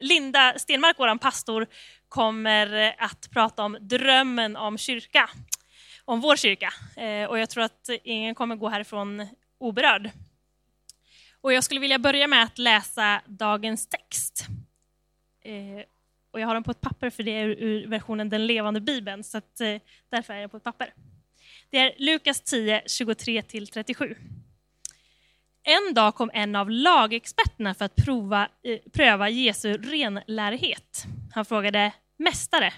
Linda Stenmark, vår pastor, kommer att prata om drömmen om kyrka, om vår kyrka. Eh, och jag tror att ingen kommer gå härifrån oberörd. Och jag skulle vilja börja med att läsa dagens text. Eh, och jag har den på ett papper för det är ur versionen Den levande bibeln, så att, eh, därför är jag på ett papper. Det är Lukas 10, 23-37. En dag kom en av lagexperterna för att prova, eh, pröva Jesu renlärighet. Han frågade Mästare,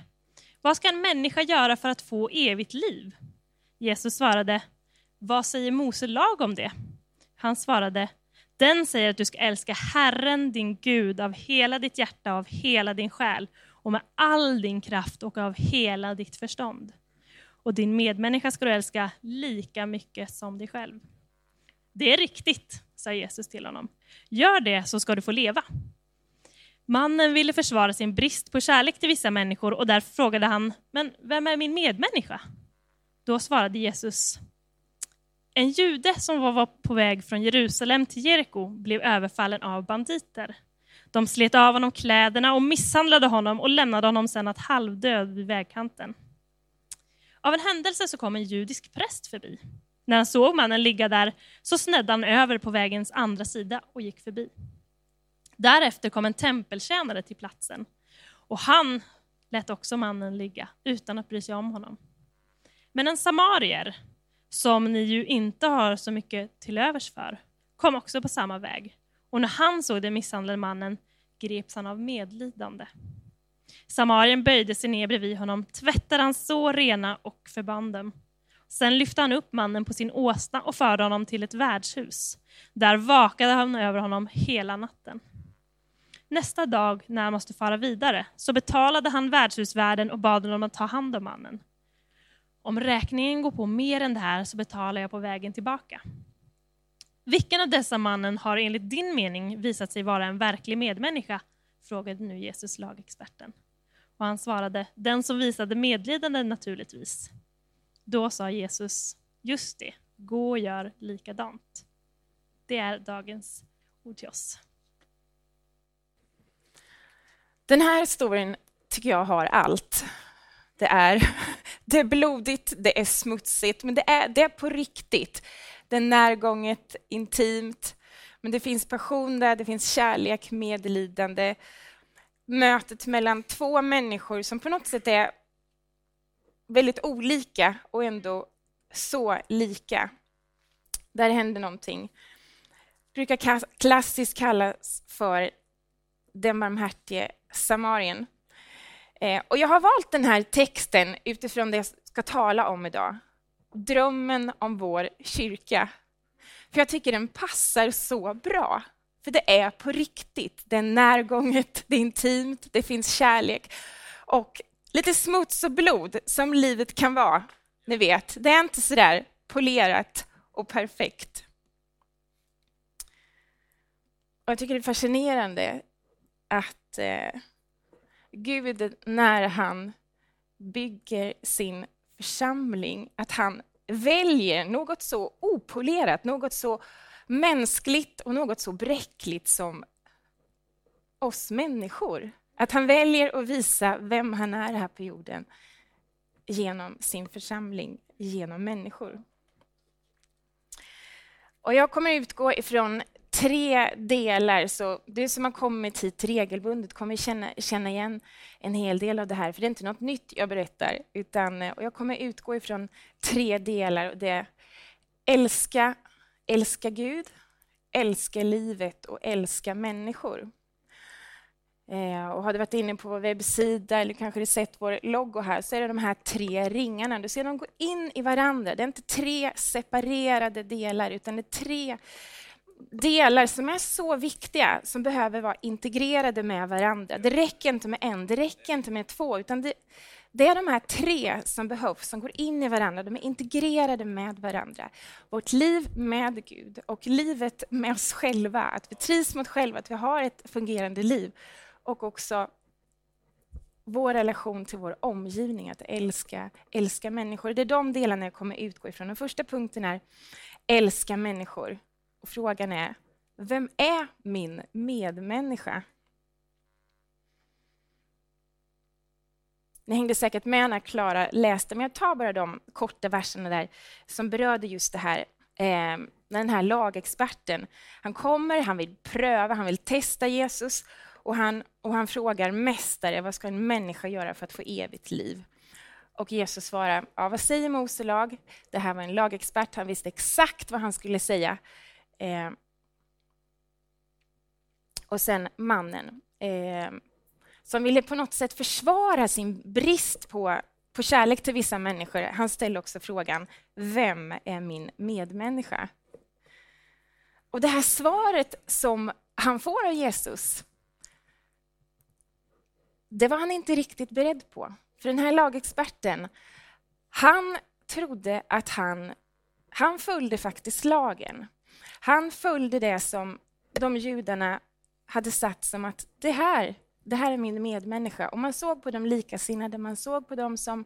vad ska en människa göra för att få evigt liv? Jesus svarade, vad säger Mose lag om det? Han svarade, den säger att du ska älska Herren, din Gud, av hela ditt hjärta, av hela din själ och med all din kraft och av hela ditt förstånd. Och din medmänniska ska du älska lika mycket som dig själv. Det är riktigt, sa Jesus till honom. Gör det så ska du få leva. Mannen ville försvara sin brist på kärlek till vissa människor och därför frågade han, men vem är min medmänniska? Då svarade Jesus, en jude som var på väg från Jerusalem till Jeriko blev överfallen av banditer. De slet av honom kläderna och misshandlade honom och lämnade honom sedan att halvdöd vid vägkanten. Av en händelse så kom en judisk präst förbi. När han såg mannen ligga där så snedde han över på vägens andra sida och gick förbi. Därefter kom en tempeltjänare till platsen och han lät också mannen ligga utan att bry sig om honom. Men en samarier, som ni ju inte har så mycket till övers för, kom också på samma väg. Och när han såg den misshandlade mannen greps han av medlidande. Samarien böjde sig ner bredvid honom, tvättade hans sår rena och förband dem. Sen lyfte han upp mannen på sin åsna och förde honom till ett värdshus. Där vakade han över honom hela natten. Nästa dag, när han måste fara vidare, så betalade han värdshusvärden och bad honom att ta hand om mannen. Om räkningen går på mer än det här så betalar jag på vägen tillbaka. Vilken av dessa mannen har enligt din mening visat sig vara en verklig medmänniska? frågade nu Jesus lagexperten. Och han svarade, den som visade medlidande naturligtvis. Då sa Jesus, just det, gå och gör likadant. Det är dagens ord till oss. Den här historien tycker jag har allt. Det är, det är blodigt, det är smutsigt, men det är, det är på riktigt. Det är närgånget, intimt, men det finns passion där, det finns kärlek, medlidande. Mötet mellan två människor som på något sätt är väldigt olika och ändå så lika. Där händer någonting. Det brukar klassiskt kallas för den barmhärtige samarien. Eh, och jag har valt den här texten utifrån det jag ska tala om idag. Drömmen om vår kyrka. För jag tycker den passar så bra. För det är på riktigt. Det är närgånget, det är intimt, det finns kärlek. Och lite smuts och blod, som livet kan vara. Ni vet, det är inte så där polerat och perfekt. Och jag tycker det är fascinerande att eh, Gud, när han bygger sin församling, att han väljer något så opolerat, något så mänskligt och något så bräckligt som oss människor. Att han väljer att visa vem han är här på jorden genom sin församling, genom människor. Och jag kommer utgå ifrån tre delar, så du som har kommit hit regelbundet kommer känna, känna igen en hel del av det här, för det är inte något nytt jag berättar, utan eh, och jag kommer utgå ifrån tre delar. Och det är älska, älska Gud, älska livet och älska människor. Eh, och har du varit inne på vår webbsida eller kanske du sett vår logo här så är det de här tre ringarna. Du ser de går in i varandra. Det är inte tre separerade delar utan det är tre delar som är så viktiga som behöver vara integrerade med varandra. Det räcker inte med en, det räcker inte med två utan det, det är de här tre som behövs, som går in i varandra. De är integrerade med varandra. Vårt liv med Gud och livet med oss själva. Att vi trivs mot själva, att vi har ett fungerande liv och också vår relation till vår omgivning, att älska, älska människor. Det är de delarna jag kommer utgå ifrån. Den första punkten är älska människor. Och frågan är, vem är min medmänniska? Ni hängde säkert med när Klara läste, men jag tar bara de korta verserna där som berörde just det här. Eh, den här lagexperten, han kommer, han vill pröva, han vill testa Jesus och han, och han frågar Mästare, vad ska en människa göra för att få evigt liv? Och Jesus svarar, ja, vad säger Mose lag? Det här var en lagexpert, han visste exakt vad han skulle säga. Eh, och sen mannen, eh, som ville på något sätt försvara sin brist på, på kärlek till vissa människor. Han ställde också frågan, vem är min medmänniska? Och det här svaret som han får av Jesus, det var han inte riktigt beredd på. För den här lagexperten, han trodde att han, han följde faktiskt lagen. Han följde det som de judarna hade satt som att det här, det här är min medmänniska. Och man såg på de likasinnade, man såg på dem som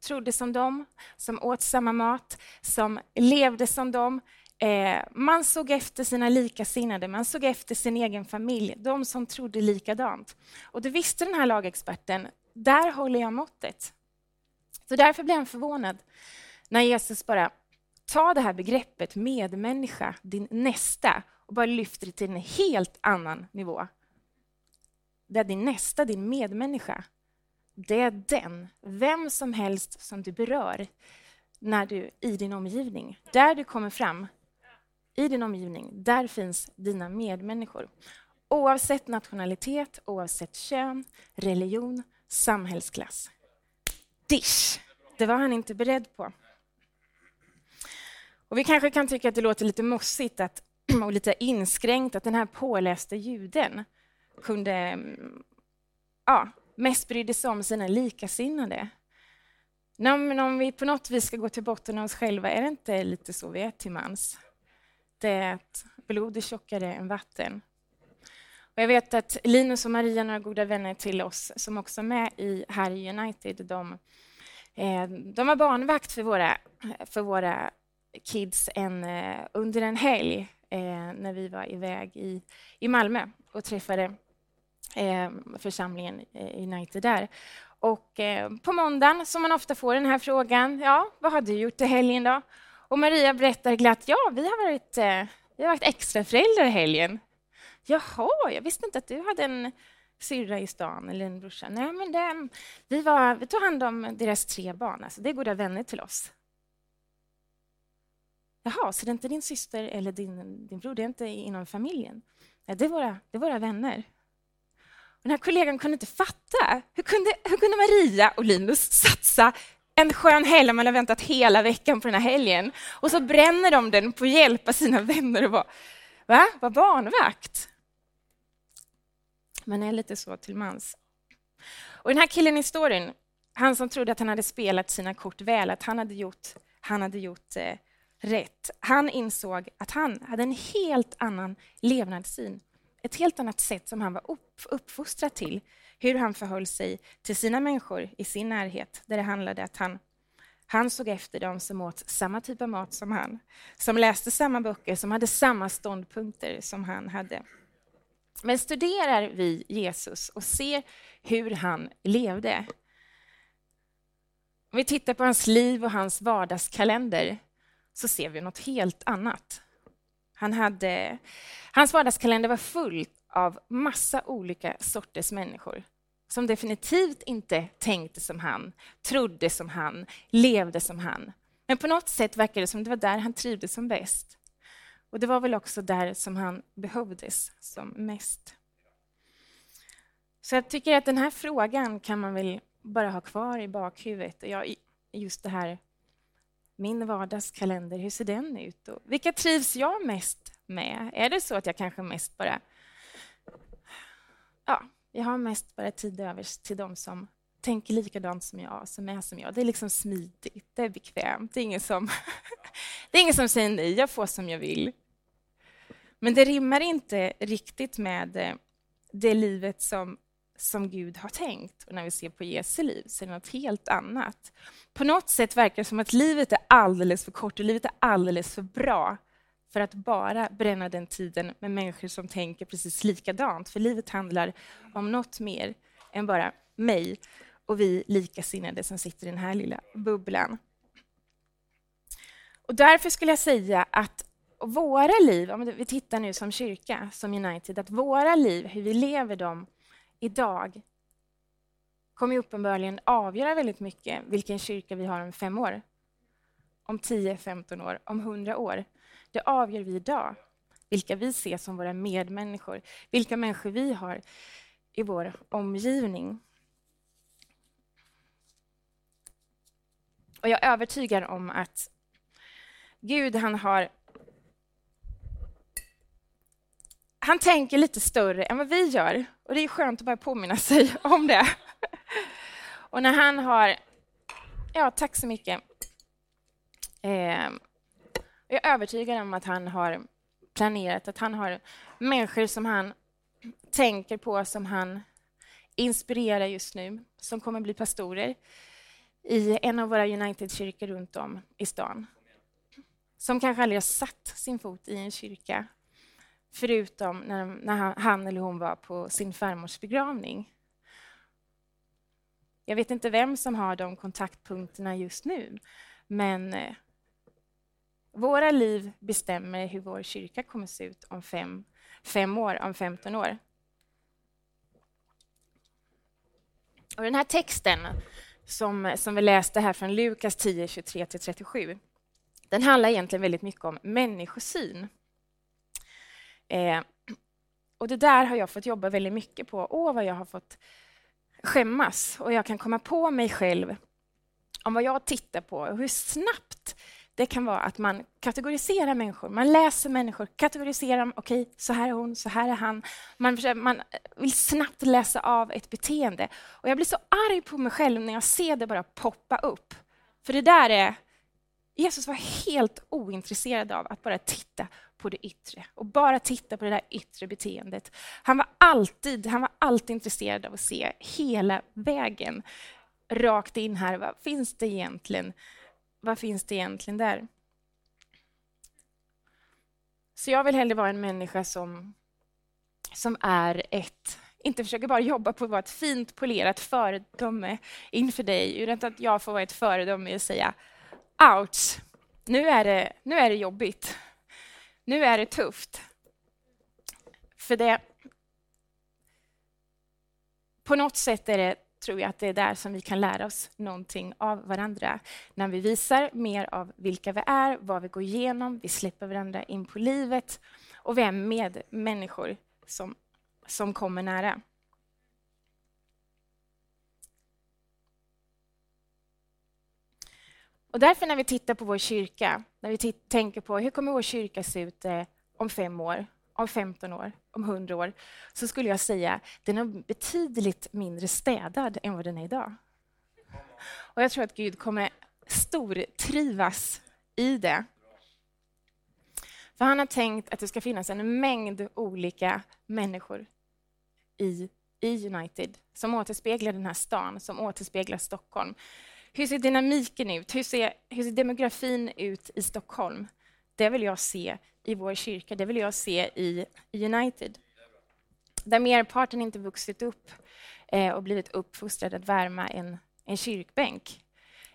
trodde som dem, som åt samma mat, som levde som dem. Eh, man såg efter sina likasinnade, man såg efter sin egen familj, de som trodde likadant. Och det visste den här lagexperten, där håller jag måttet. Så därför blev han förvånad när Jesus bara tar det här begreppet medmänniska, din nästa, och bara lyfter det till en helt annan nivå. Det är din nästa, din medmänniska. Det är den, vem som helst som du berör när du i din omgivning, där du kommer fram, i din omgivning, där finns dina medmänniskor. Oavsett nationalitet, oavsett kön, religion, samhällsklass. Dish! Det var han inte beredd på. Och vi kanske kan tycka att det låter lite mossigt att, och lite inskränkt att den här påläste juden kunde mm, ja, mest brydde sig om sina likasinnade. Men om vi på något vis ska gå till botten av oss själva, är det inte lite så vi är till mans? Det är att eh, blod är tjockare än vatten. Och jag vet att Linus och Maria, några goda vänner till oss som också är med i här i United, de, eh, de var barnvakt för våra, för våra kids en, eh, under en helg när vi var iväg i, i Malmö och träffade församlingen United där. Och på måndagen, som man ofta får den här frågan, ja, vad har du gjort i helgen då? Och Maria berättar glatt, ja, vi har varit, eh, vi har varit extraföräldrar i helgen. Jaha, jag visste inte att du hade en syrra i stan eller en brorsa. Nej, men den, vi, var, vi tog hand om deras tre barn. Alltså, det är goda vänner till oss. Jaha, så det är inte din syster eller din, din bror, det är inte inom familjen? Nej, det är våra, det är våra vänner. Den här kollegan kunde inte fatta. Hur kunde, hur kunde Maria och Linus satsa en skön helg, man har väntat hela veckan på den här helgen, och så bränner de den på att hjälpa sina vänner och vara, va? Var barnvakt? Man är lite så till mans. Och den här killen i storyn, han som trodde att han hade spelat sina kort väl, att han hade gjort, han hade gjort eh, rätt. Han insåg att han hade en helt annan levnadssyn. Ett helt annat sätt som han var upp, uppfostrad till. Hur han förhöll sig till sina människor i sin närhet, där det handlade att han han såg efter dem som åt samma typ av mat som han, som läste samma böcker, som hade samma ståndpunkter som han hade. Men studerar vi Jesus och ser hur han levde, om vi tittar på hans liv och hans vardagskalender så ser vi något helt annat. Han hade, hans vardagskalender var full av massa olika sorters människor som definitivt inte tänkte som han, trodde som han, levde som han. Men på något sätt verkar det som det var där han trivdes som bäst. Och det var väl också där som han behövdes som mest. Så jag tycker att den här frågan kan man väl bara ha kvar i bakhuvudet. Jag, just det här, min vardagskalender, hur ser den ut? Och vilka trivs jag mest med? Är det så att jag kanske mest bara... Ja, jag har mest bara tid över till de som tänker likadant som jag, som är som jag. Det är liksom smidigt, det är bekvämt. Det är ingen som, det är ingen som säger nej, jag får som jag vill. Men det rimmar inte riktigt med eh, det livet som, som Gud har tänkt. Och när vi ser på Jesu liv så är det något helt annat. På något sätt verkar det som att livet är alldeles för kort och livet är alldeles för bra för att bara bränna den tiden med människor som tänker precis likadant. För livet handlar om något mer än bara mig och vi likasinnade som sitter i den här lilla bubblan. Och därför skulle jag säga att våra liv, om vi tittar nu som kyrka, som United, att våra liv, hur vi lever dem idag, kommer uppenbarligen avgöra väldigt mycket vilken kyrka vi har om fem år, om 10, 15 år, om 100 år. Det avgör vi idag, vilka vi ser som våra medmänniskor, vilka människor vi har i vår omgivning. Och jag är övertygad om att Gud, han har han tänker lite större än vad vi gör. Och det är skönt att bara påminna sig om det. Och när han har... Ja, tack så mycket. Eh, jag är övertygad om att han har planerat, att han har människor som han tänker på, som han inspirerar just nu, som kommer bli pastorer i en av våra United-kyrkor runt om i stan. Som kanske aldrig har satt sin fot i en kyrka förutom när, när han eller hon var på sin farmors begravning. Jag vet inte vem som har de kontaktpunkterna just nu, men eh, våra liv bestämmer hur vår kyrka kommer att se ut om fem, fem år, om 15 år. Och den här texten som, som vi läste här från Lukas 10, 23-37, den handlar egentligen väldigt mycket om människosyn. Eh, och det där har jag fått jobba väldigt mycket på. Åh, vad jag har fått skämmas. Och jag kan komma på mig själv om vad jag tittar på och hur snabbt det kan vara att man kategoriserar människor. Man läser människor, kategoriserar dem. Okej, okay, så här är hon, så här är han. Man, man vill snabbt läsa av ett beteende. Och Jag blir så arg på mig själv när jag ser det bara poppa upp. För det där är... Jesus var helt ointresserad av att bara titta på det yttre och bara titta på det där yttre beteendet. Han var alltid, han var alltid intresserad av att se hela vägen rakt in här. Vad finns det egentligen? Vad finns det egentligen där? Så jag vill hellre vara en människa som, som är ett inte försöker bara jobba på att vara ett fint polerat föredöme inför dig, utan att jag får vara ett föredöme och säga ouch, nu är det, nu är det jobbigt. Nu är det tufft. För det... På något sätt är det, tror jag att det är där som vi kan lära oss någonting av varandra. När vi visar mer av vilka vi är, vad vi går igenom, vi släpper varandra in på livet och vi är med människor som, som kommer nära. Och därför när vi tittar på vår kyrka, när vi tänker på hur kommer vår kyrka se ut eh, om fem år, om 15 år, om 100 år, så skulle jag säga att den är betydligt mindre städad än vad den är idag. Och jag tror att Gud kommer stortrivas i det. För han har tänkt att det ska finnas en mängd olika människor i, i United som återspeglar den här stan, som återspeglar Stockholm. Hur ser dynamiken ut? Hur ser, hur ser demografin ut i Stockholm? Det vill jag se i vår kyrka, det vill jag se i, United. Där merparten inte vuxit upp eh, och blivit uppfostrad att värma en, en kyrkbänk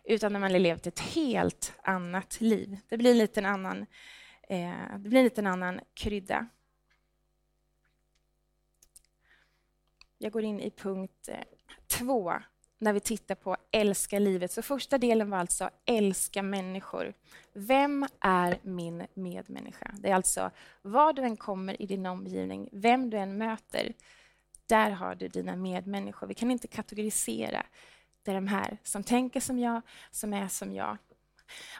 utan när man har levt ett helt annat liv. Det blir lite en annan, eh, det blir lite en annan krydda. Jag går in i punkt eh, två när vi tittar på älska livet. Så första delen var alltså älska människor. Vem är min medmänniska? Det är alltså var du än kommer i din omgivning, vem du än möter, där har du dina medmänniskor. Vi kan inte kategorisera. Det är de här som tänker som jag, som är som jag.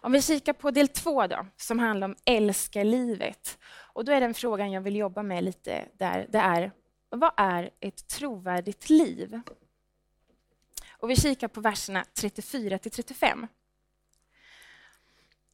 Om vi kikar på del två då, som handlar om älska livet. Och då är den frågan jag vill jobba med lite där, det är vad är ett trovärdigt liv? Och vi kikar på verserna 34 till 35.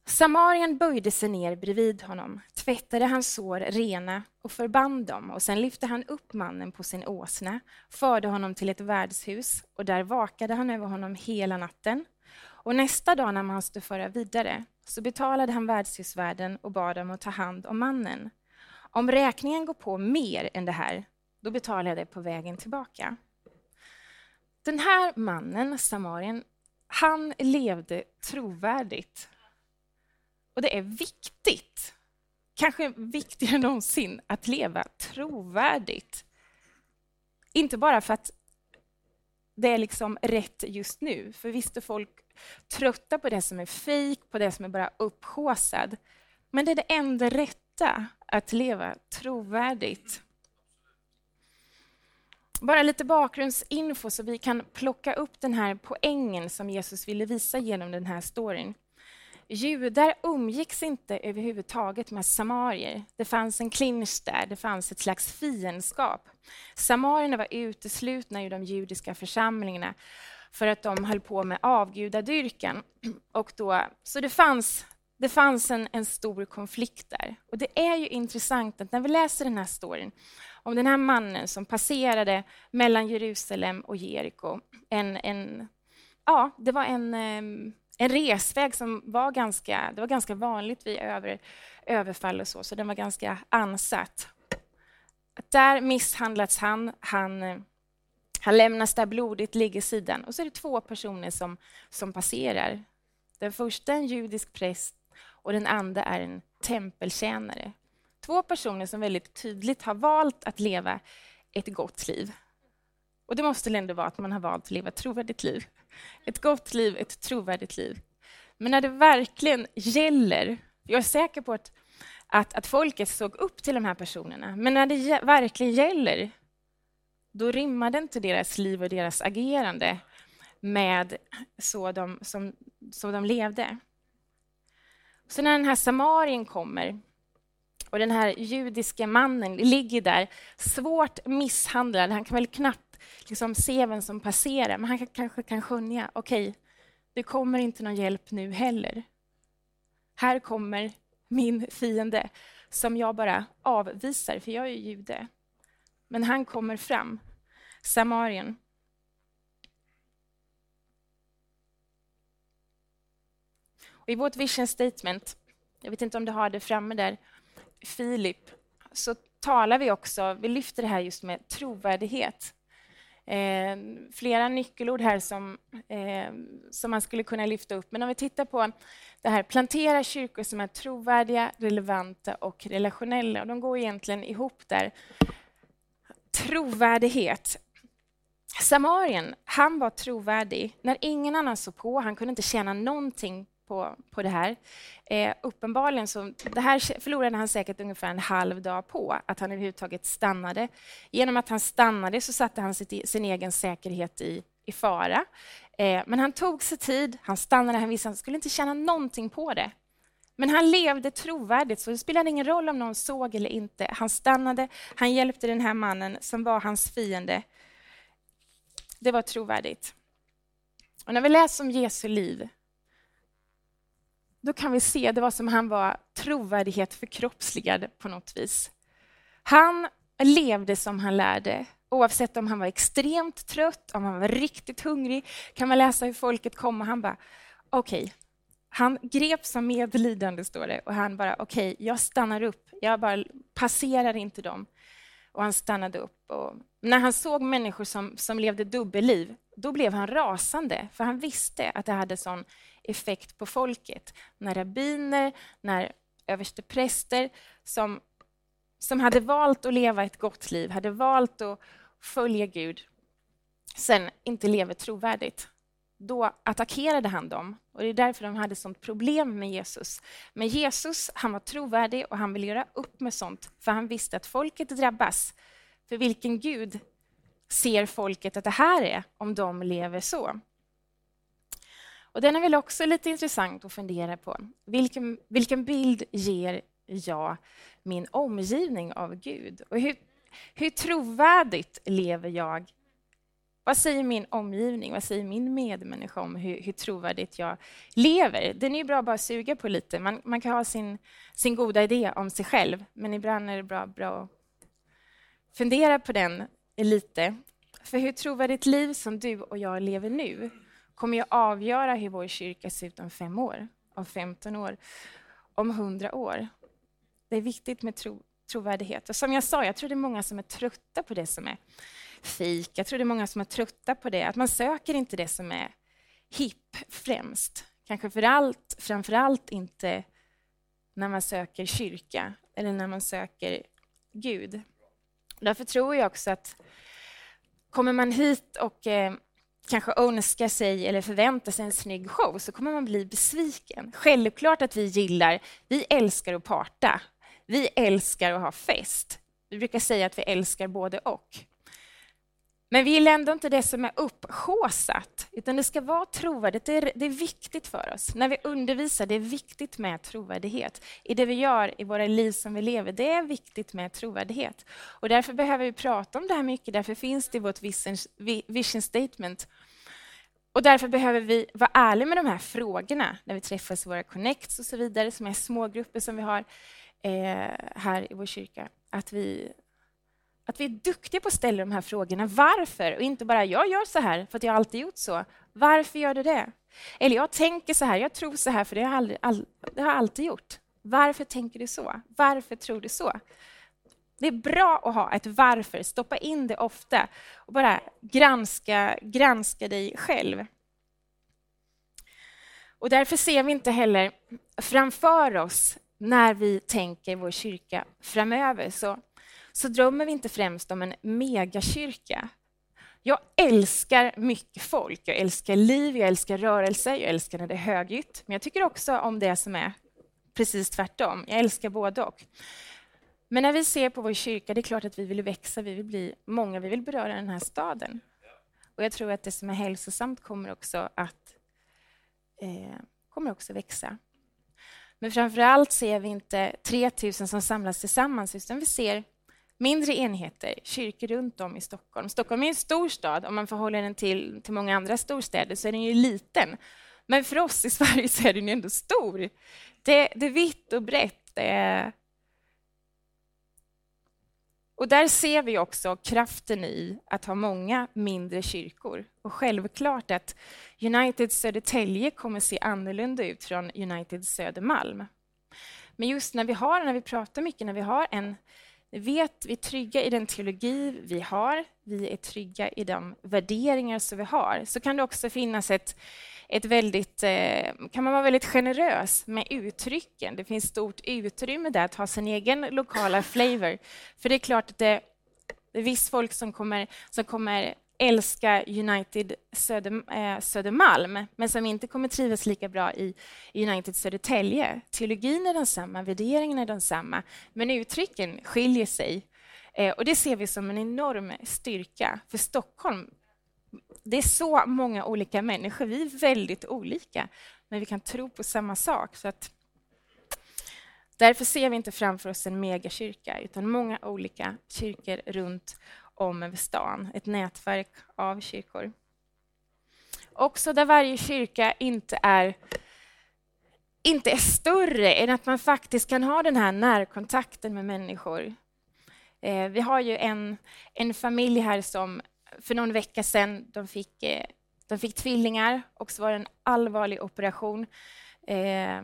Samarien böjde sig ner bredvid honom, tvättade hans sår rena och förband dem och sen lyfte han upp mannen på sin åsna, förde honom till ett värdshus och där vakade han över honom hela natten. Och nästa dag när man skulle föra vidare så betalade han värdshusvärden och bad dem att ta hand om mannen. Om räkningen går på mer än det här, då betalar jag det på vägen tillbaka. Den här mannen, samarien, han levde trovärdigt. Och det är viktigt, kanske viktigare än någonsin, att leva trovärdigt. Inte bara för att det är liksom rätt just nu, för visst är folk trötta på det som är fejk, på det som är bara upphåsad. Men det är det enda rätta, att leva trovärdigt. Bara lite bakgrundsinfo så vi kan plocka upp den här poängen som Jesus ville visa genom den här storyn. Judar umgicks inte överhuvudtaget med samarier. Det fanns en clinch där, det fanns ett slags fiendskap. Samarierna var uteslutna ur de judiska församlingarna för att de höll på med avgudadyrkan. Och då, så det fanns, det fanns en, en stor konflikt där. Och det är ju intressant att när vi läser den här storyn om den här mannen som passerade mellan Jerusalem och Jeriko. En, en, ja, det var en, en resväg som var ganska, det var ganska vanligt vid över, överfall och så, så den var ganska ansatt. Där misshandlats han, han, han lämnas där blodigt ligger sidan och så är det två personer som, som passerar. Den första är en judisk präst och den andra är en tempeltjänare. Två personer som väldigt tydligt har valt att leva ett gott liv. Och det måste väl ändå vara att man har valt att leva ett trovärdigt liv. Ett gott liv, ett trovärdigt liv. Men när det verkligen gäller, jag är säker på att, att, att folket såg upp till de här personerna, men när det verkligen gäller, då rimmade inte deras liv och deras agerande med så de, som, så de levde. Så när den här samarien kommer och den här judiska mannen ligger där svårt misshandlad. Han kan väl knappt liksom se vem som passerar, men han kanske kan skönja, okej, okay, det kommer inte någon hjälp nu heller. Här kommer min fiende som jag bara avvisar, för jag är ju jude. Men han kommer fram, Samarien. Och I vårt vision statement, jag vet inte om du har det framme där, Filip så talar vi också, vi lyfter det här just med trovärdighet. Eh, flera nyckelord här som, eh, som man skulle kunna lyfta upp. Men om vi tittar på det här, plantera kyrkor som är trovärdiga, relevanta och relationella. Och de går egentligen ihop där. Trovärdighet. Samarien, han var trovärdig när ingen annan såg på. Han kunde inte tjäna någonting på, på det här. Eh, uppenbarligen så det här förlorade han säkert ungefär en halv dag på, att han överhuvudtaget stannade. Genom att han stannade så satte han sitt, sin egen säkerhet i, i fara. Eh, men han tog sig tid, han stannade, han visste att han skulle inte tjäna någonting på det. Men han levde trovärdigt, så det spelade ingen roll om någon såg eller inte. Han stannade, han hjälpte den här mannen som var hans fiende. Det var trovärdigt. Och när vi läser om Jesu liv då kan vi se det var som han var trovärdighet förkroppsligad på något vis. Han levde som han lärde, oavsett om han var extremt trött, om han var riktigt hungrig. kan man läsa hur folket kom och han bara, okej. Okay. Han greps av medlidande, står det, och han bara, okej, okay, jag stannar upp. Jag bara passerar inte dem. Och han stannade upp. Och när han såg människor som, som levde dubbelliv, då blev han rasande, för han visste att det hade sån effekt på folket. När rabbiner, när överstepräster som, som hade valt att leva ett gott liv, hade valt att följa Gud, sen inte lever trovärdigt, då attackerade han dem. Och Det är därför de hade sånt problem med Jesus. Men Jesus han var trovärdig och han ville göra upp med sånt, för han visste att folket drabbas. För vilken Gud ser folket att det här är om de lever så? Och den är väl också lite intressant att fundera på. Vilken, vilken bild ger jag min omgivning av Gud? Och hur, hur trovärdigt lever jag? Vad säger min omgivning, vad säger min medmänniska om hur, hur trovärdigt jag lever? Den är ju bra att bara suga på lite. Man, man kan ha sin, sin goda idé om sig själv, men ibland är det bra, bra att fundera på den lite. För hur trovärdigt liv som du och jag lever nu kommer ju avgöra hur vår kyrka ser ut om fem år, om 15 år, om 100 år. Det är viktigt med tro, trovärdighet. Och som jag sa, jag tror det är många som är trötta på det som är fik. Jag tror det är många som är trötta på det, att man söker inte det som är hipp främst. Kanske för allt, framför allt inte när man söker kyrka eller när man söker Gud. Därför tror jag också att kommer man hit och eh, kanske önskar sig eller förväntar sig en snygg show så kommer man bli besviken. Självklart att vi gillar, vi älskar att parta. Vi älskar att ha fest. Vi brukar säga att vi älskar både och. Men vi gillar ändå inte det som är upphåsat, utan det ska vara trovärdigt. Det är, det är viktigt för oss. När vi undervisar, det är viktigt med trovärdighet. I det vi gör, i våra liv som vi lever, det är viktigt med trovärdighet. Och därför behöver vi prata om det här mycket, därför finns det i vårt vision, vision statement. Och därför behöver vi vara ärliga med de här frågorna när vi träffas i våra connects och så vidare, som är smågrupper som vi har eh, här i vår kyrka. Att vi att vi är duktiga på att ställa de här frågorna. Varför? Och inte bara jag gör så här för att jag alltid gjort så. Varför gör du det? Eller jag tänker så här, jag tror så här för det har, aldrig, all, det har jag alltid gjort. Varför tänker du så? Varför tror du så? Det är bra att ha ett varför, stoppa in det ofta och bara granska, granska dig själv. Och därför ser vi inte heller framför oss när vi tänker vår kyrka framöver så så drömmer vi inte främst om en megakyrka. Jag älskar mycket folk, jag älskar liv, jag älskar rörelse, jag älskar när det är högljutt. Men jag tycker också om det som är precis tvärtom. Jag älskar både och. Men när vi ser på vår kyrka, det är klart att vi vill växa, vi vill bli många, vi vill beröra den här staden. Och jag tror att det som är hälsosamt kommer också att eh, kommer också växa. Men framför allt ser vi inte 3000 som samlas tillsammans, utan vi ser mindre enheter, kyrkor runt om i Stockholm. Stockholm är en stor stad, om man förhåller den till, till många andra storstäder så är den ju liten. Men för oss i Sverige så är den ändå stor. Det, det är vitt och brett. Det och där ser vi också kraften i att ha många mindre kyrkor. Och självklart att United Södertälje kommer se annorlunda ut från United Södermalm. Men just när vi har, när vi pratar mycket, när vi har en vet, vi är trygga i den teologi vi har, vi är trygga i de värderingar som vi har. Så kan det också finnas ett, ett väldigt, eh, kan man vara väldigt generös med uttrycken. Det finns stort utrymme där att ha sin egen lokala flavor. För det är klart att det, det är visst folk som kommer, som kommer älska United Söder, eh, Södermalm men som inte kommer trivas lika bra i United Södertälje. Teologin är densamma, värderingen är densamma, men uttrycken skiljer sig. Eh, och Det ser vi som en enorm styrka. För Stockholm, det är så många olika människor. Vi är väldigt olika, men vi kan tro på samma sak. Så att Därför ser vi inte framför oss en megakyrka, utan många olika kyrkor runt om över stan, ett nätverk av kyrkor. Också där varje kyrka inte är, inte är större än att man faktiskt kan ha den här närkontakten med människor. Eh, vi har ju en, en familj här som för någon vecka sedan de fick, eh, de fick tvillingar och så var det en allvarlig operation. Eh,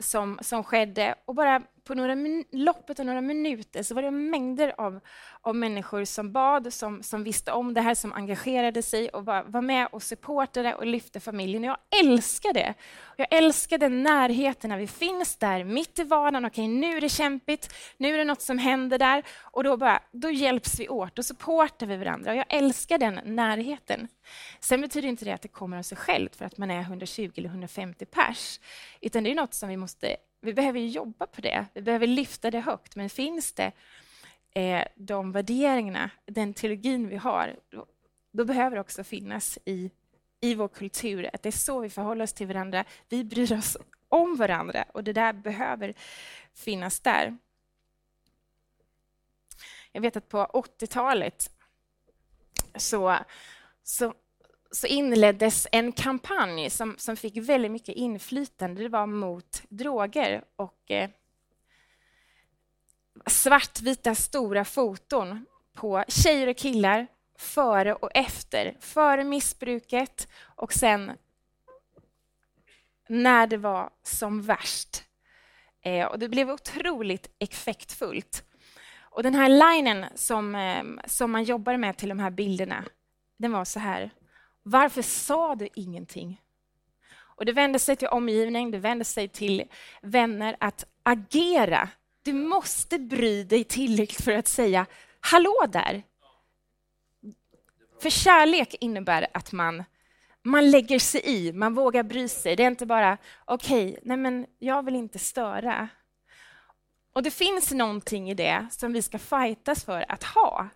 som, som skedde. Och bara på några loppet av några minuter så var det mängder av, av människor som bad, som, som visste om det här, som engagerade sig och var, var med och supportade och lyfte familjen. Jag älskar det. Jag älskar den närheten när vi finns där mitt i vardagen. Okej, nu är det kämpigt, nu är det något som händer där och då, bara, då hjälps vi åt och supportar vi varandra. Och jag älskar den närheten. Sen betyder inte det att det kommer av sig självt för att man är 120 eller 150 pers, utan det är något som vi måste vi behöver jobba på det. Vi behöver lyfta det högt. Men finns det eh, de värderingarna, den teologin vi har, då, då behöver det också finnas i, i vår kultur. Att det är så vi förhåller oss till varandra. Vi bryr oss om varandra och det där behöver finnas där. Jag vet att på 80-talet så, så så inleddes en kampanj som, som fick väldigt mycket inflytande. Det var mot droger och eh, svartvita stora foton på tjejer och killar före och efter. Före missbruket och sen när det var som värst. Eh, och det blev otroligt effektfullt. Och den här linen som, eh, som man jobbar med till de här bilderna, den var så här. Varför sa du ingenting? Och det vänder sig till omgivning, det vänder sig till vänner att agera. Du måste bry dig tillräckligt för att säga hallå där. För kärlek innebär att man, man lägger sig i, man vågar bry sig. Det är inte bara okej, okay, nej men jag vill inte störa. Och det finns någonting i det som vi ska fightas för att ha.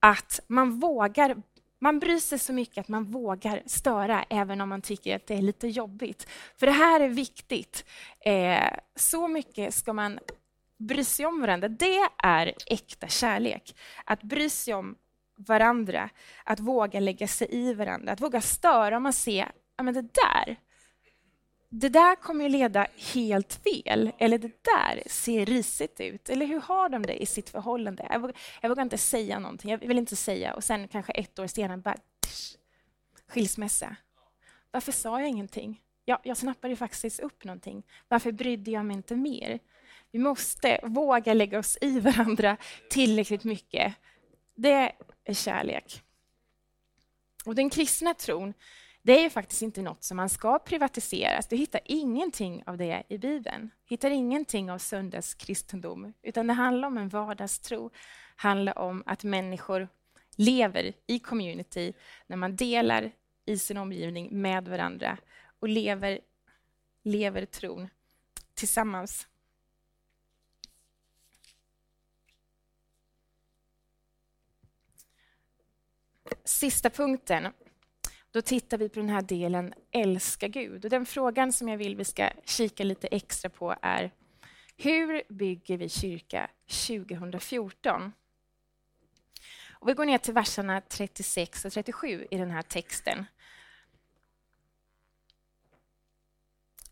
Att man vågar man bryr sig så mycket att man vågar störa även om man tycker att det är lite jobbigt. För det här är viktigt. Eh, så mycket ska man bry sig om varandra. Det är äkta kärlek. Att bry sig om varandra, att våga lägga sig i varandra, att våga störa om man ser ja, det där det där kommer ju leda helt fel, eller det där ser risigt ut. Eller hur har de det i sitt förhållande? Jag vågar, jag vågar inte säga någonting, jag vill inte säga. Och sen kanske ett år senare, bara tsch, skilsmässa. Varför sa jag ingenting? Jag, jag snappade faktiskt upp någonting. Varför brydde jag mig inte mer? Vi måste våga lägga oss i varandra tillräckligt mycket. Det är kärlek. Och den kristna tron det är ju faktiskt inte något som man ska privatiseras. Du hittar ingenting av det i Bibeln. Du hittar ingenting av söndagskristendom, utan det handlar om en vardagstro. Det handlar om att människor lever i community, när man delar i sin omgivning med varandra och lever, lever tron tillsammans. Sista punkten då tittar vi på den här delen älska Gud. Och den frågan som jag vill vi ska kika lite extra på är hur bygger vi kyrka 2014? Och vi går ner till verserna 36 och 37 i den här texten.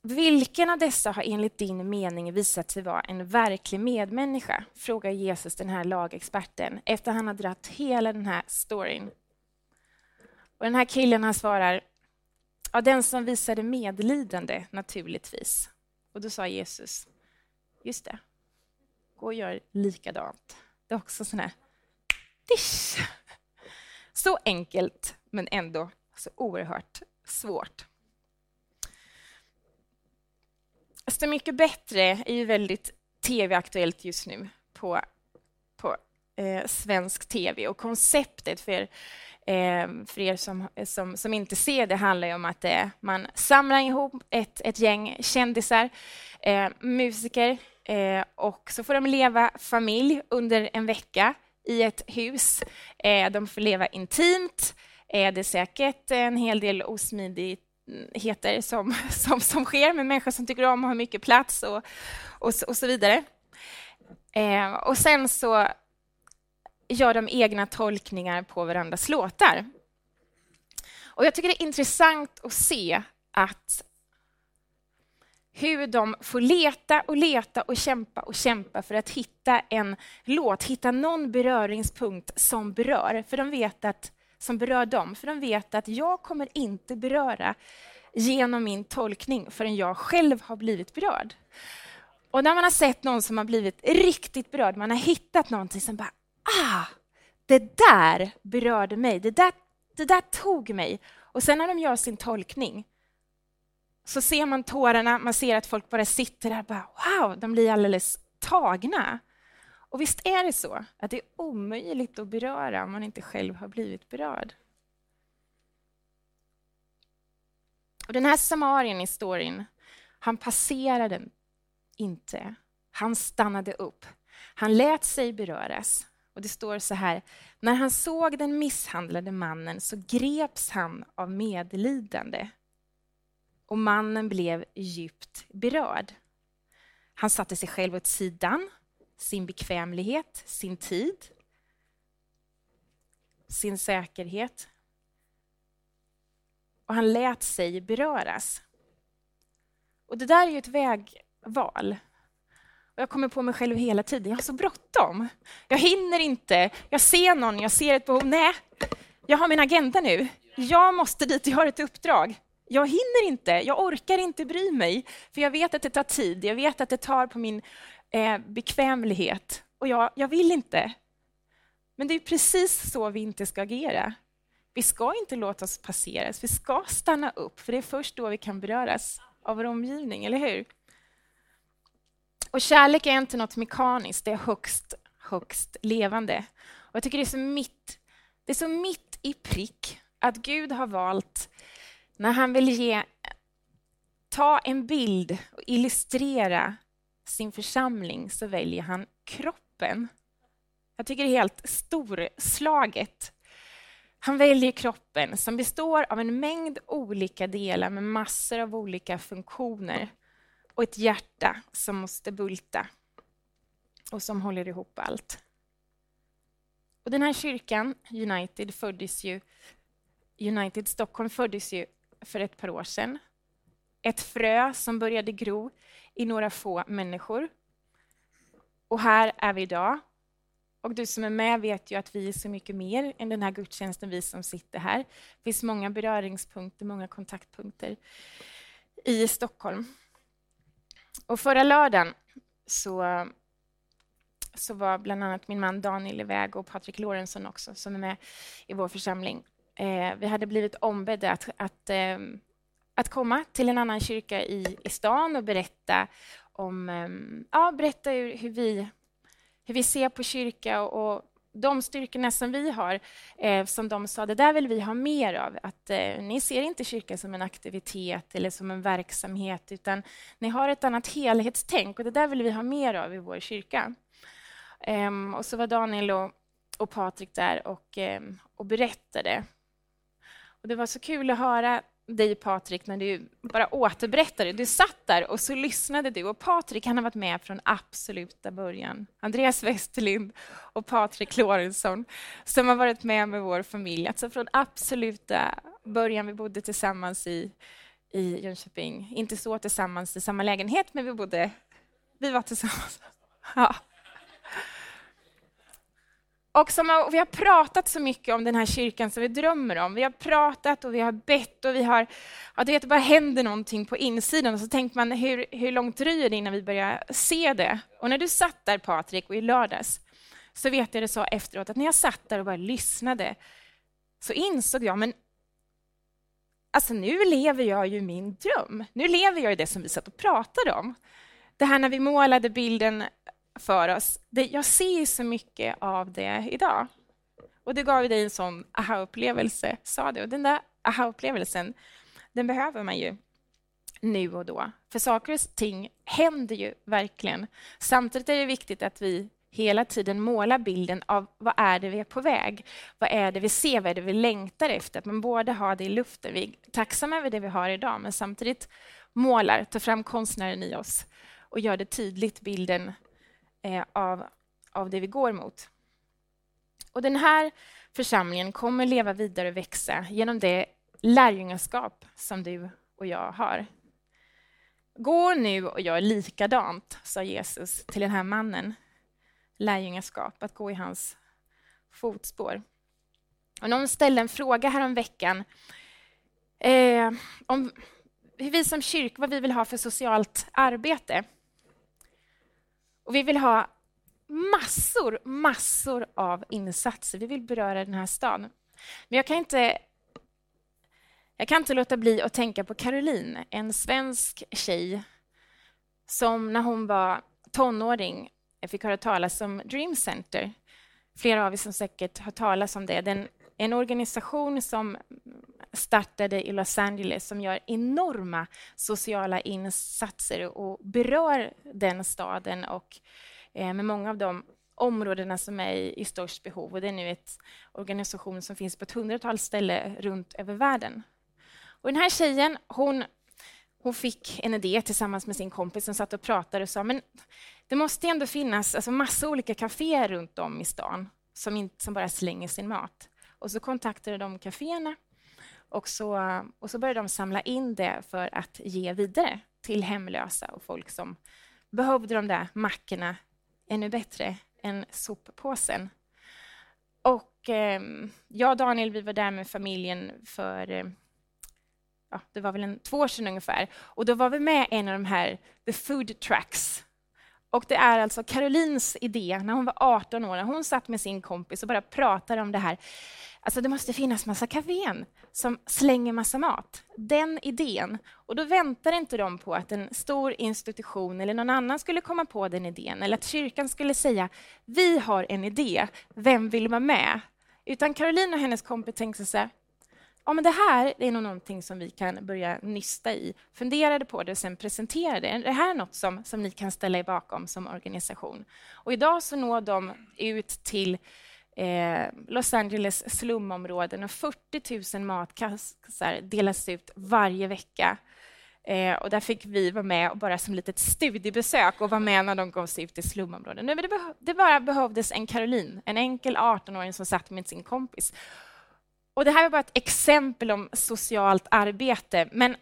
Vilken av dessa har enligt din mening visat sig vara en verklig medmänniska? frågar Jesus den här lagexperten efter han har dratt hela den här storyn och den här killen han svarar, ja, den som visade medlidande naturligtvis. Och då sa Jesus, just det, gå och gör likadant. Det är också sån här, dish. Så enkelt, men ändå så oerhört svårt. Alltså, så mycket bättre är ju väldigt tv-aktuellt just nu på, på eh, svensk tv och konceptet för Eh, för er som, som, som, inte ser det handlar om att eh, man samlar ihop ett, ett gäng kändisar, eh, musiker eh, och så får de leva familj under en vecka i ett hus. Eh, de får leva intimt. Eh, det är säkert en hel del osmidigheter som, som, som sker med människor som tycker om att ha mycket plats och, och, och så vidare. Eh, och sen så gör de egna tolkningar på varandras låtar. Och jag tycker det är intressant att se att hur de får leta och leta och kämpa och kämpa för att hitta en låt, hitta någon beröringspunkt som berör, för de vet att, som berör dem. För de vet att jag kommer inte beröra genom min tolkning förrän jag själv har blivit berörd. Och när man har sett någon som har blivit riktigt berörd, man har hittat någonting som bara ah, det där berörde mig, det där, det där tog mig. Och sen när de gör sin tolkning så ser man tårarna, man ser att folk bara sitter där och bara wow, de blir alldeles tagna. Och visst är det så att det är omöjligt att beröra om man inte själv har blivit berörd. Och den här samarien i storyn, han passerade inte. Han stannade upp. Han lät sig beröras. Och Det står så här, när han såg den misshandlade mannen så greps han av medlidande och mannen blev djupt berörd. Han satte sig själv åt sidan, sin bekvämlighet, sin tid, sin säkerhet. Och han lät sig beröras. Och det där är ju ett vägval. Och jag kommer på mig själv hela tiden, jag har så bråttom. Jag hinner inte. Jag ser någon, jag ser ett behov. Nej, jag har min agenda nu. Jag måste dit, jag har ett uppdrag. Jag hinner inte, jag orkar inte bry mig, för jag vet att det tar tid. Jag vet att det tar på min eh, bekvämlighet. och jag, jag vill inte. Men det är precis så vi inte ska agera. Vi ska inte låta oss passeras, vi ska stanna upp, för det är först då vi kan beröras av vår omgivning, eller hur? Och kärlek är inte något mekaniskt, det är högst, högst levande. Och jag tycker det är så mitt, det är så mitt i prick att Gud har valt, när han vill ge, ta en bild och illustrera sin församling, så väljer han kroppen. Jag tycker det är helt storslaget. Han väljer kroppen som består av en mängd olika delar med massor av olika funktioner och ett hjärta som måste bulta och som håller ihop allt. Och den här kyrkan, United, föddes ju, United Stockholm föddes ju för ett par år sedan. Ett frö som började gro i några få människor. Och här är vi idag. Och du som är med vet ju att vi är så mycket mer än den här gudstjänsten, vi som sitter här. Det finns många beröringspunkter, många kontaktpunkter i Stockholm. Och förra lördagen så, så var bland annat min man Daniel iväg och Patrik Lorentzon också, som är med i vår församling. Eh, vi hade blivit ombedda att, att, eh, att komma till en annan kyrka i, i stan och berätta om eh, ja, berätta hur, hur, vi, hur vi ser på kyrka och, och de styrkorna som vi har, eh, som de sa, det där vill vi ha mer av. Att eh, Ni ser inte kyrkan som en aktivitet eller som en verksamhet, utan ni har ett annat helhetstänk och det där vill vi ha mer av i vår kyrka. Eh, och så var Daniel och, och Patrik där och, ehm, och berättade. Och det var så kul att höra dig Patrik när du bara återberättade. Du satt där och så lyssnade du. Och Patrik han har varit med från absoluta början. Andreas Westerlind och Patrik Lorentzon som har varit med med vår familj. Alltså från absoluta början. Vi bodde tillsammans i, i Jönköping. Inte så tillsammans i samma lägenhet, men vi bodde... Vi var tillsammans. Ja. Och som, vi har pratat så mycket om den här kyrkan som vi drömmer om. Vi har pratat och vi har bett och vi har... Ja, det bara händer någonting på insidan och så tänker man hur, hur långt dröjer det innan vi börjar se det? Och när du satt där Patrik och i lördags så vet jag det så efteråt att när jag satt där och bara lyssnade så insåg jag men alltså nu lever jag ju min dröm. Nu lever jag ju det som vi satt och pratade om. Det här när vi målade bilden för oss. Det, jag ser så mycket av det idag. Och det gav dig en sån aha-upplevelse, sa du. Och den där aha-upplevelsen, den behöver man ju nu och då. För saker och ting händer ju verkligen. Samtidigt är det viktigt att vi hela tiden målar bilden av vad är det vi är på väg? Vad är det vi ser? Vad är det vi längtar efter? Att man både har det i luften, vi är tacksamma över det vi har idag, men samtidigt målar, tar fram konstnären i oss och gör det tydligt bilden eh, av, av det vi går mot. Och den här församlingen kommer leva vidare och växa genom det lärjungaskap som du och jag har. Gå nu och gör likadant, sa Jesus till den här mannen. Lärjungaskap, att gå i hans fotspår. Och någon ställde en fråga här om veckan eh, om hur vi som kyrka, vad vi vill ha för socialt arbete. Och vi vill ha massor, massor av insatser. Vi vill beröra den här stan. Men jag kan inte, jag kan inte låta bli att tänka på Caroline, en svensk tjej som när hon var tonåring fick höra talas om Dream Center. Flera av er som säkert har talat om det. Den, en organisation som startade i Los Angeles som gör enorma sociala insatser och berör den staden och eh, med många av de områdena som är i, i störst behov. Och det är nu en organisation som finns på ett hundratal ställen runt över världen. Och den här tjejen, hon, hon fick en idé tillsammans med sin kompis som satt och pratade och sa men det måste ändå finnas alltså, massa olika kaféer runt om i stan som, inte, som bara slänger sin mat. Och så kontaktade de kaféerna och så, och så började de samla in det för att ge vidare till hemlösa och folk som behövde de där mackorna ännu bättre än soppåsen. Och eh, jag och Daniel vi var där med familjen för eh, ja, det var väl en, två år sedan ungefär. Och då var vi med en av de här the food trucks och det är alltså Carolines idé när hon var 18 år, när hon satt med sin kompis och bara pratade om det här. Alltså det måste finnas massa kafén som slänger massa mat. Den idén. Och då väntar inte de på att en stor institution eller någon annan skulle komma på den idén eller att kyrkan skulle säga vi har en idé, vem vill vara med? Utan Caroline och hennes kompis tänkte så här, ja, men det här är nog någonting som vi kan börja nysta i. Funderade på det och sen presenterade det. Är det här något som, som ni kan ställa er bakom som organisation? Och idag så når de ut till eh, Los Angeles slumområden och 40 000 matkassar delas ut varje vecka. Eh, och där fick vi vara med och bara som litet studiebesök och vara med när de gav sig ut i slumområden. Det, beh det bara behövdes en Caroline, en enkel 18-åring som satt med sin kompis och det här är bara ett exempel om socialt arbete, men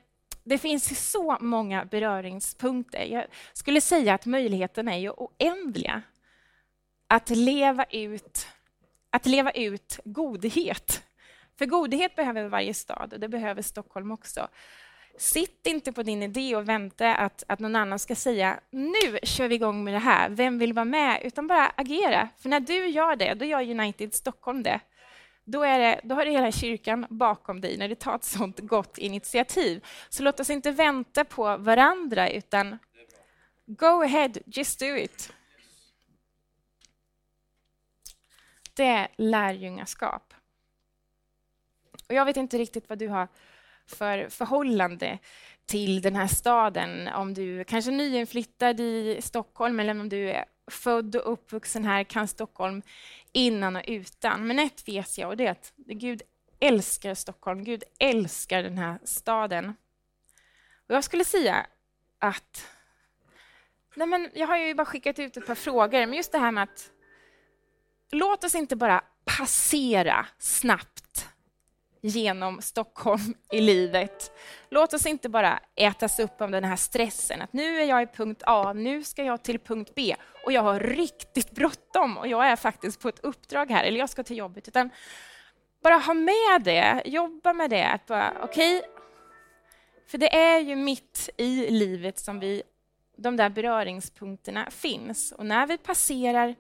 det finns så många beröringspunkter. Jag skulle säga att möjligheterna är ju oändliga att leva ut, att leva ut godhet. För godhet behöver varje stad och det behöver Stockholm också. Sitt inte på din idé och vänta att, att någon annan ska säga nu kör vi igång med det här, vem vill vara med? Utan bara agera. För när du gör det, då gör United Stockholm det då, är det, då har du hela kyrkan bakom dig när du tar ett sånt gott initiativ. Så låt oss inte vänta på varandra, utan go ahead, just do it. Det är lärjungaskap. Och jag vet inte riktigt vad du har för förhållande till den här staden. Om du kanske är nyinflyttad i Stockholm eller om du är född och uppvuxen här, kan Stockholm innan och utan. Men ett vet jag och det är att Gud älskar Stockholm. Gud älskar den här staden. Och jag skulle säga att... Nej men jag har ju bara skickat ut ett par frågor, men just det här med att låt oss inte bara passera snabbt genom Stockholm i livet. Låt oss inte bara ätas upp av den här stressen, att nu är jag i punkt A, nu ska jag till punkt B. Och jag har riktigt bråttom och jag är faktiskt på ett uppdrag här, eller jag ska till jobbet, utan bara ha med det, jobba med det, att bara okej, okay, för det är ju mitt i livet som vi, de där beröringspunkterna finns. Och när vi passerar,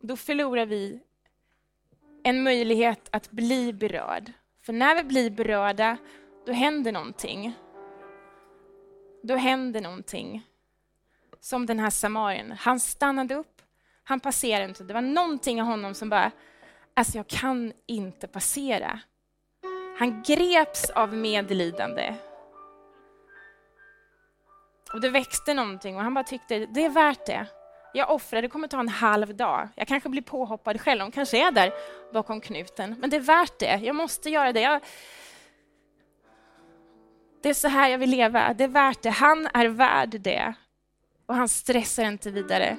då förlorar vi en möjlighet att bli berörd. För när vi blir berörda, då händer någonting. Då händer någonting. Som den här samarien. Han stannade upp, han passerade inte. Det var någonting i honom som bara, alltså jag kan inte passera. Han greps av medlidande. Och det växte någonting och han bara tyckte, det är värt det. Jag offrar, det kommer ta en halv dag. Jag kanske blir påhoppad själv, de kanske är där bakom knuten. Men det är värt det, jag måste göra det. Jag... Det är så här jag vill leva, det är värt det. Han är värd det. Och han stressar inte vidare.